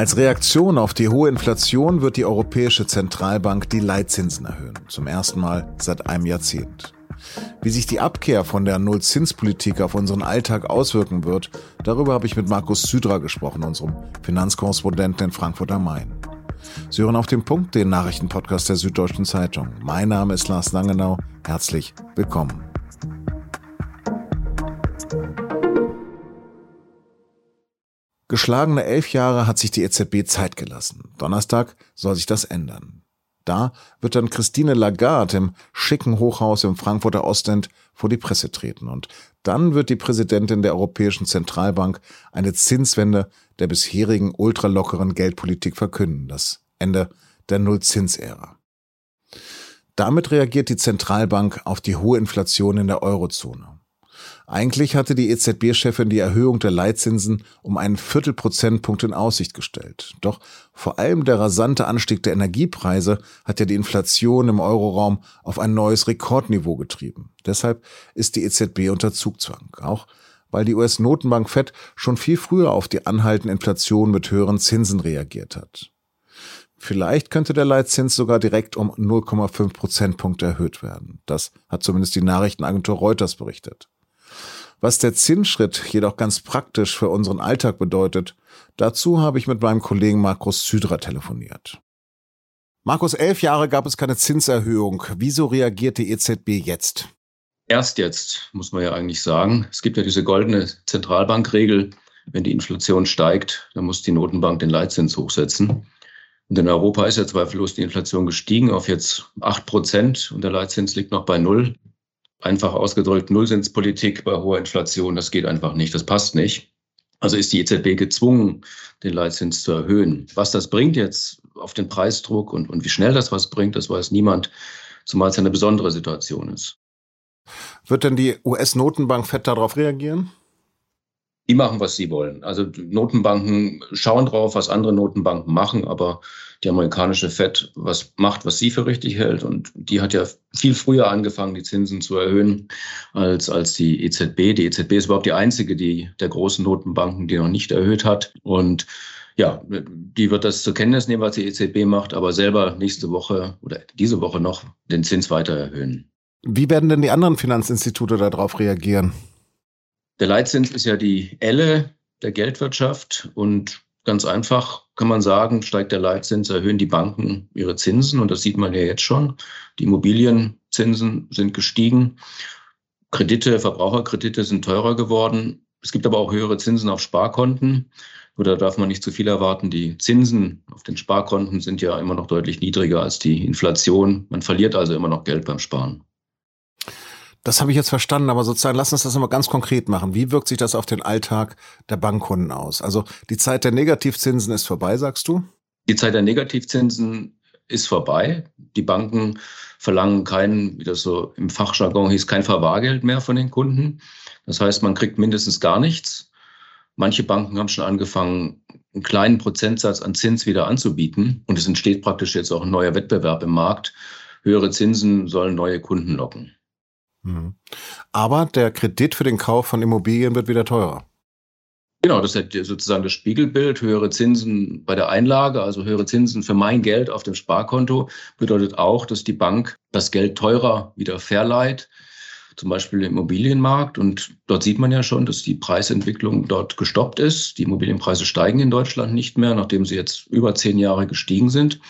Als Reaktion auf die hohe Inflation wird die Europäische Zentralbank die Leitzinsen erhöhen, zum ersten Mal seit einem Jahrzehnt. Wie sich die Abkehr von der Nullzinspolitik auf unseren Alltag auswirken wird, darüber habe ich mit Markus Sydra gesprochen, unserem Finanzkorrespondenten in Frankfurt am Main. Sie hören auf den Punkt den Nachrichtenpodcast der Süddeutschen Zeitung. Mein Name ist Lars Langenau. Herzlich willkommen. Geschlagene elf Jahre hat sich die EZB Zeit gelassen. Donnerstag soll sich das ändern. Da wird dann Christine Lagarde im schicken Hochhaus im Frankfurter Ostend vor die Presse treten. Und dann wird die Präsidentin der Europäischen Zentralbank eine Zinswende der bisherigen ultralockeren Geldpolitik verkünden. Das Ende der Nullzinsära. Damit reagiert die Zentralbank auf die hohe Inflation in der Eurozone. Eigentlich hatte die EZB-Chefin die Erhöhung der Leitzinsen um einen Viertelprozentpunkt in Aussicht gestellt. Doch vor allem der rasante Anstieg der Energiepreise hat ja die Inflation im Euroraum auf ein neues Rekordniveau getrieben. Deshalb ist die EZB unter Zugzwang. Auch weil die US-Notenbank Fed schon viel früher auf die anhaltende Inflation mit höheren Zinsen reagiert hat. Vielleicht könnte der Leitzins sogar direkt um 0,5 Prozentpunkte erhöht werden. Das hat zumindest die Nachrichtenagentur Reuters berichtet. Was der Zinsschritt jedoch ganz praktisch für unseren Alltag bedeutet, dazu habe ich mit meinem Kollegen Markus Sydra telefoniert. Markus, elf Jahre gab es keine Zinserhöhung. Wieso reagiert die EZB jetzt? Erst jetzt, muss man ja eigentlich sagen. Es gibt ja diese goldene Zentralbankregel, wenn die Inflation steigt, dann muss die Notenbank den Leitzins hochsetzen. Und in Europa ist ja zweifellos die Inflation gestiegen auf jetzt acht Prozent und der Leitzins liegt noch bei null. Einfach ausgedrückt, Nullzinspolitik bei hoher Inflation, das geht einfach nicht, das passt nicht. Also ist die EZB gezwungen, den Leitzins zu erhöhen. Was das bringt jetzt auf den Preisdruck und, und wie schnell das was bringt, das weiß niemand, zumal es eine besondere Situation ist. Wird denn die US-Notenbank FED darauf reagieren? Die machen, was sie wollen. Also Notenbanken schauen drauf, was andere Notenbanken machen, aber die amerikanische Fed was macht, was sie für richtig hält. Und die hat ja viel früher angefangen, die Zinsen zu erhöhen als, als die EZB. Die EZB ist überhaupt die einzige die, der großen Notenbanken, die noch nicht erhöht hat. Und ja, die wird das zur Kenntnis nehmen, was die EZB macht, aber selber nächste Woche oder diese Woche noch den Zins weiter erhöhen. Wie werden denn die anderen Finanzinstitute darauf reagieren? Der Leitzins ist ja die Elle der Geldwirtschaft und ganz einfach kann man sagen, steigt der Leitzins, erhöhen die Banken ihre Zinsen und das sieht man ja jetzt schon. Die Immobilienzinsen sind gestiegen. Kredite, Verbraucherkredite sind teurer geworden. Es gibt aber auch höhere Zinsen auf Sparkonten. Da darf man nicht zu viel erwarten. Die Zinsen auf den Sparkonten sind ja immer noch deutlich niedriger als die Inflation. Man verliert also immer noch Geld beim Sparen. Das habe ich jetzt verstanden, aber sozusagen, lass uns das mal ganz konkret machen. Wie wirkt sich das auf den Alltag der Bankkunden aus? Also die Zeit der Negativzinsen ist vorbei, sagst du? Die Zeit der Negativzinsen ist vorbei. Die Banken verlangen kein, wie das so im Fachjargon hieß, kein Verwahrgeld mehr von den Kunden. Das heißt, man kriegt mindestens gar nichts. Manche Banken haben schon angefangen, einen kleinen Prozentsatz an Zins wieder anzubieten. Und es entsteht praktisch jetzt auch ein neuer Wettbewerb im Markt. Höhere Zinsen sollen neue Kunden locken. Mhm. Aber der Kredit für den Kauf von Immobilien wird wieder teurer. Genau, das ist sozusagen das Spiegelbild. Höhere Zinsen bei der Einlage, also höhere Zinsen für mein Geld auf dem Sparkonto, bedeutet auch, dass die Bank das Geld teurer wieder verleiht, zum Beispiel im Immobilienmarkt. Und dort sieht man ja schon, dass die Preisentwicklung dort gestoppt ist. Die Immobilienpreise steigen in Deutschland nicht mehr, nachdem sie jetzt über zehn Jahre gestiegen sind.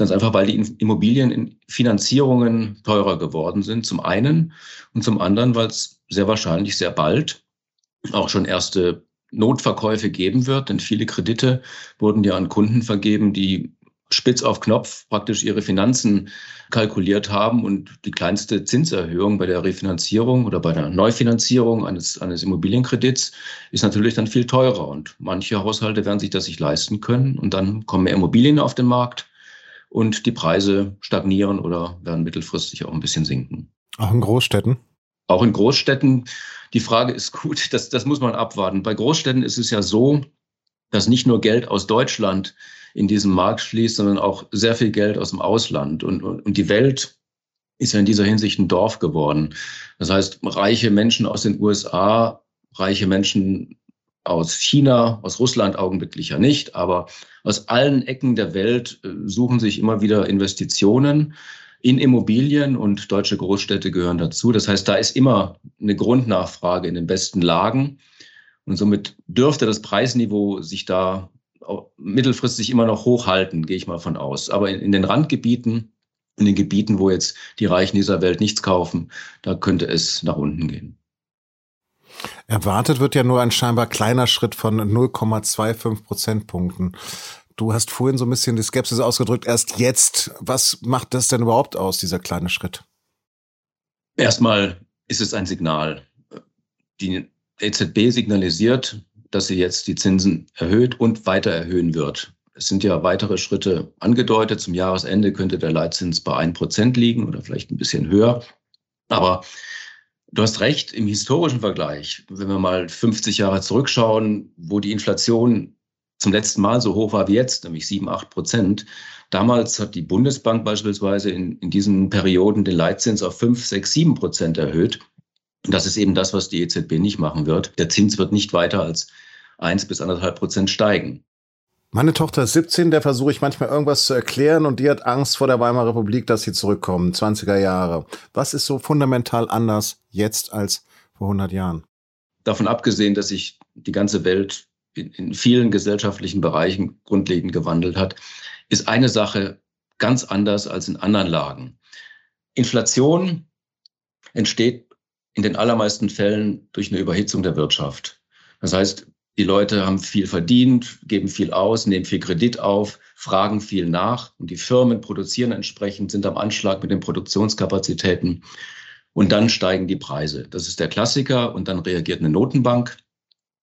Ganz einfach, weil die Immobilienfinanzierungen teurer geworden sind, zum einen. Und zum anderen, weil es sehr wahrscheinlich sehr bald auch schon erste Notverkäufe geben wird. Denn viele Kredite wurden ja an Kunden vergeben, die spitz auf Knopf praktisch ihre Finanzen kalkuliert haben und die kleinste Zinserhöhung bei der Refinanzierung oder bei der Neufinanzierung eines, eines Immobilienkredits ist natürlich dann viel teurer und manche Haushalte werden sich das nicht leisten können und dann kommen mehr Immobilien auf den Markt und die Preise stagnieren oder werden mittelfristig auch ein bisschen sinken. Auch in Großstädten? Auch in Großstädten. Die Frage ist gut, das, das muss man abwarten. Bei Großstädten ist es ja so, dass nicht nur Geld aus Deutschland in diesen Markt fließt, sondern auch sehr viel Geld aus dem Ausland. Und, und, und die Welt ist ja in dieser Hinsicht ein Dorf geworden. Das heißt, reiche Menschen aus den USA, reiche Menschen aus China, aus Russland augenblicklich ja nicht, aber aus allen Ecken der Welt äh, suchen sich immer wieder Investitionen in Immobilien und deutsche Großstädte gehören dazu. Das heißt, da ist immer eine Grundnachfrage in den besten Lagen. Und somit dürfte das Preisniveau sich da mittelfristig immer noch hochhalten, gehe ich mal von aus. Aber in, in den Randgebieten, in den Gebieten, wo jetzt die Reichen dieser Welt nichts kaufen, da könnte es nach unten gehen. Erwartet wird ja nur ein scheinbar kleiner Schritt von 0,25 Prozentpunkten. Du hast vorhin so ein bisschen die Skepsis ausgedrückt, erst jetzt. Was macht das denn überhaupt aus, dieser kleine Schritt? Erstmal ist es ein Signal. Die EZB signalisiert, dass sie jetzt die Zinsen erhöht und weiter erhöhen wird. Es sind ja weitere Schritte angedeutet. Zum Jahresende könnte der Leitzins bei 1% liegen oder vielleicht ein bisschen höher. Aber du hast recht, im historischen Vergleich, wenn wir mal 50 Jahre zurückschauen, wo die Inflation zum letzten Mal so hoch war wie jetzt, nämlich 7, 8 Prozent. Damals hat die Bundesbank beispielsweise in, in diesen Perioden den Leitzins auf 5, 6, 7 Prozent erhöht. Und das ist eben das, was die EZB nicht machen wird. Der Zins wird nicht weiter als 1 bis 1,5 Prozent steigen. Meine Tochter ist 17, der versuche ich manchmal irgendwas zu erklären und die hat Angst vor der Weimarer Republik, dass sie zurückkommen, 20er Jahre. Was ist so fundamental anders jetzt als vor 100 Jahren? Davon abgesehen, dass sich die ganze Welt in, in vielen gesellschaftlichen Bereichen grundlegend gewandelt hat, ist eine Sache ganz anders als in anderen Lagen. Inflation entsteht in den allermeisten Fällen durch eine Überhitzung der Wirtschaft. Das heißt, die Leute haben viel verdient, geben viel aus, nehmen viel Kredit auf, fragen viel nach und die Firmen produzieren entsprechend, sind am Anschlag mit den Produktionskapazitäten und dann steigen die Preise. Das ist der Klassiker und dann reagiert eine Notenbank,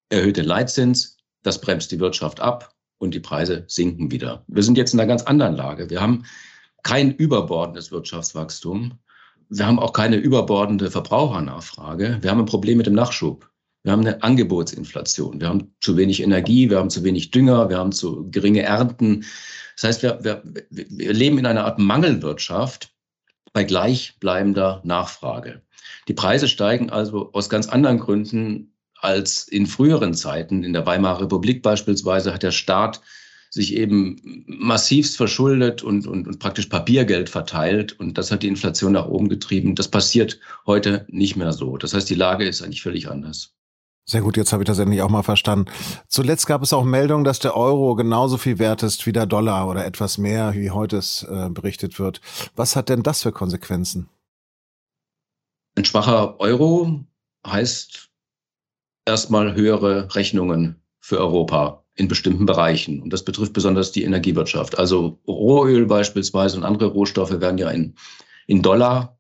erhöht den Leitzins, das bremst die Wirtschaft ab und die Preise sinken wieder. Wir sind jetzt in einer ganz anderen Lage. Wir haben kein überbordendes Wirtschaftswachstum. Wir haben auch keine überbordende Verbrauchernachfrage. Wir haben ein Problem mit dem Nachschub. Wir haben eine Angebotsinflation. Wir haben zu wenig Energie, wir haben zu wenig Dünger, wir haben zu geringe Ernten. Das heißt, wir, wir, wir leben in einer Art Mangelwirtschaft bei gleichbleibender Nachfrage. Die Preise steigen also aus ganz anderen Gründen als in früheren Zeiten. In der Weimarer Republik beispielsweise hat der Staat sich eben massivst verschuldet und, und, und praktisch Papiergeld verteilt. Und das hat die Inflation nach oben getrieben. Das passiert heute nicht mehr so. Das heißt, die Lage ist eigentlich völlig anders. Sehr gut, jetzt habe ich das endlich auch mal verstanden. Zuletzt gab es auch Meldungen, dass der Euro genauso viel wert ist wie der Dollar oder etwas mehr, wie heute es äh, berichtet wird. Was hat denn das für Konsequenzen? Ein schwacher Euro heißt erstmal höhere Rechnungen für Europa in bestimmten Bereichen. Und das betrifft besonders die Energiewirtschaft. Also Rohöl beispielsweise und andere Rohstoffe werden ja in, in Dollar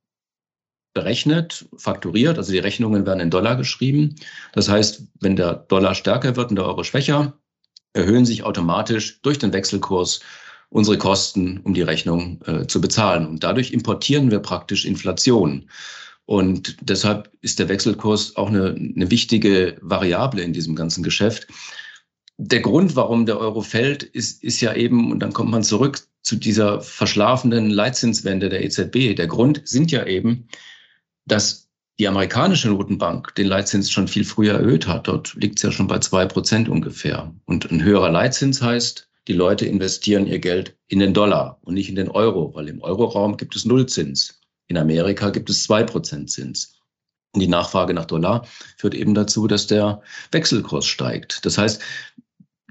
berechnet, fakturiert. Also die Rechnungen werden in Dollar geschrieben. Das heißt, wenn der Dollar stärker wird und der Euro schwächer, erhöhen sich automatisch durch den Wechselkurs unsere Kosten, um die Rechnung äh, zu bezahlen. Und dadurch importieren wir praktisch Inflation. Und deshalb ist der Wechselkurs auch eine, eine wichtige Variable in diesem ganzen Geschäft. Der Grund, warum der Euro fällt, ist, ist ja eben, und dann kommt man zurück zu dieser verschlafenen Leitzinswende der EZB. Der Grund sind ja eben, dass die amerikanische Notenbank den Leitzins schon viel früher erhöht hat. Dort liegt es ja schon bei zwei Prozent ungefähr. Und ein höherer Leitzins heißt, die Leute investieren ihr Geld in den Dollar und nicht in den Euro, weil im Euroraum gibt es Nullzins. In Amerika gibt es zwei Prozent Zins. Und die Nachfrage nach Dollar führt eben dazu, dass der Wechselkurs steigt. Das heißt,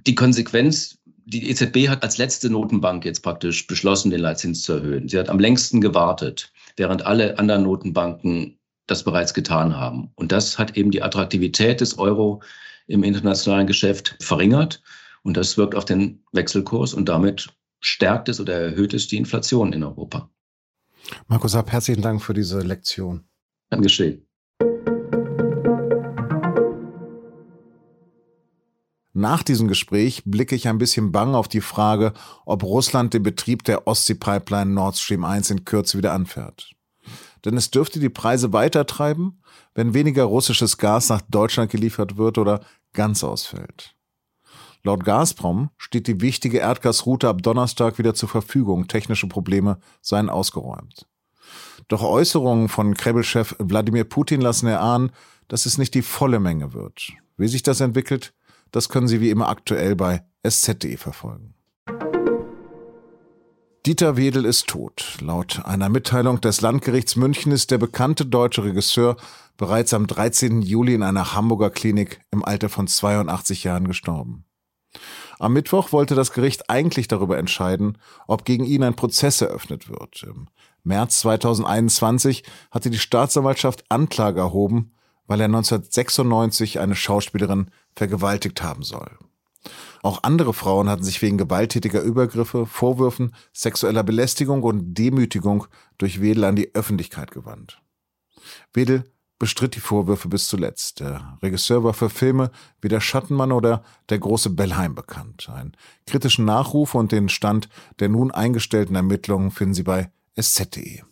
die Konsequenz, die EZB hat als letzte Notenbank jetzt praktisch beschlossen, den Leitzins zu erhöhen. Sie hat am längsten gewartet, während alle anderen Notenbanken das bereits getan haben. Und das hat eben die Attraktivität des Euro im internationalen Geschäft verringert. Und das wirkt auf den Wechselkurs und damit stärkt es oder erhöht es die Inflation in Europa. Markus Sapp, herzlichen Dank für diese Lektion. Kann geschehen. Nach diesem Gespräch blicke ich ein bisschen bang auf die Frage, ob Russland den Betrieb der Ostsee-Pipeline Nord Stream 1 in Kürze wieder anfährt. Denn es dürfte die Preise weitertreiben, wenn weniger russisches Gas nach Deutschland geliefert wird oder ganz ausfällt. Laut Gazprom steht die wichtige Erdgasroute ab Donnerstag wieder zur Verfügung. Technische Probleme seien ausgeräumt. Doch Äußerungen von Kreml-Chef Wladimir Putin lassen erahnen, dass es nicht die volle Menge wird. Wie sich das entwickelt, das können Sie wie immer aktuell bei sz.de verfolgen. Dieter Wedel ist tot. Laut einer Mitteilung des Landgerichts München ist der bekannte deutsche Regisseur bereits am 13. Juli in einer Hamburger Klinik im Alter von 82 Jahren gestorben. Am Mittwoch wollte das Gericht eigentlich darüber entscheiden, ob gegen ihn ein Prozess eröffnet wird. Im März 2021 hatte die Staatsanwaltschaft Anklage erhoben, weil er 1996 eine Schauspielerin vergewaltigt haben soll. Auch andere Frauen hatten sich wegen gewalttätiger Übergriffe, Vorwürfen, sexueller Belästigung und Demütigung durch Wedel an die Öffentlichkeit gewandt. Wedel bestritt die Vorwürfe bis zuletzt. Der Regisseur war für Filme wie Der Schattenmann oder Der große Bellheim bekannt. Einen kritischen Nachruf und den Stand der nun eingestellten Ermittlungen finden Sie bei sz.de.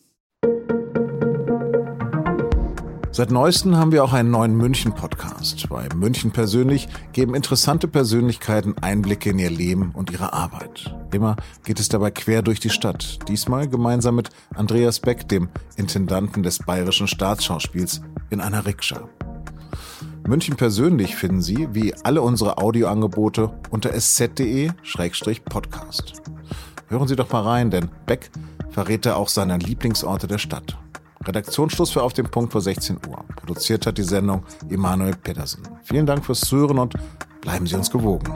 Seit neuestem haben wir auch einen neuen München-Podcast. Bei München persönlich geben interessante Persönlichkeiten Einblicke in ihr Leben und ihre Arbeit. Immer geht es dabei quer durch die Stadt. Diesmal gemeinsam mit Andreas Beck, dem Intendanten des Bayerischen Staatsschauspiels, in einer Rikscha. München persönlich finden Sie, wie alle unsere Audioangebote, unter sz.de-podcast. Hören Sie doch mal rein, denn Beck verrät er auch seine Lieblingsorte der Stadt. Redaktionsschluss für Auf dem Punkt vor 16 Uhr. Produziert hat die Sendung Emanuel Pedersen. Vielen Dank fürs Zuhören und bleiben Sie uns gewogen.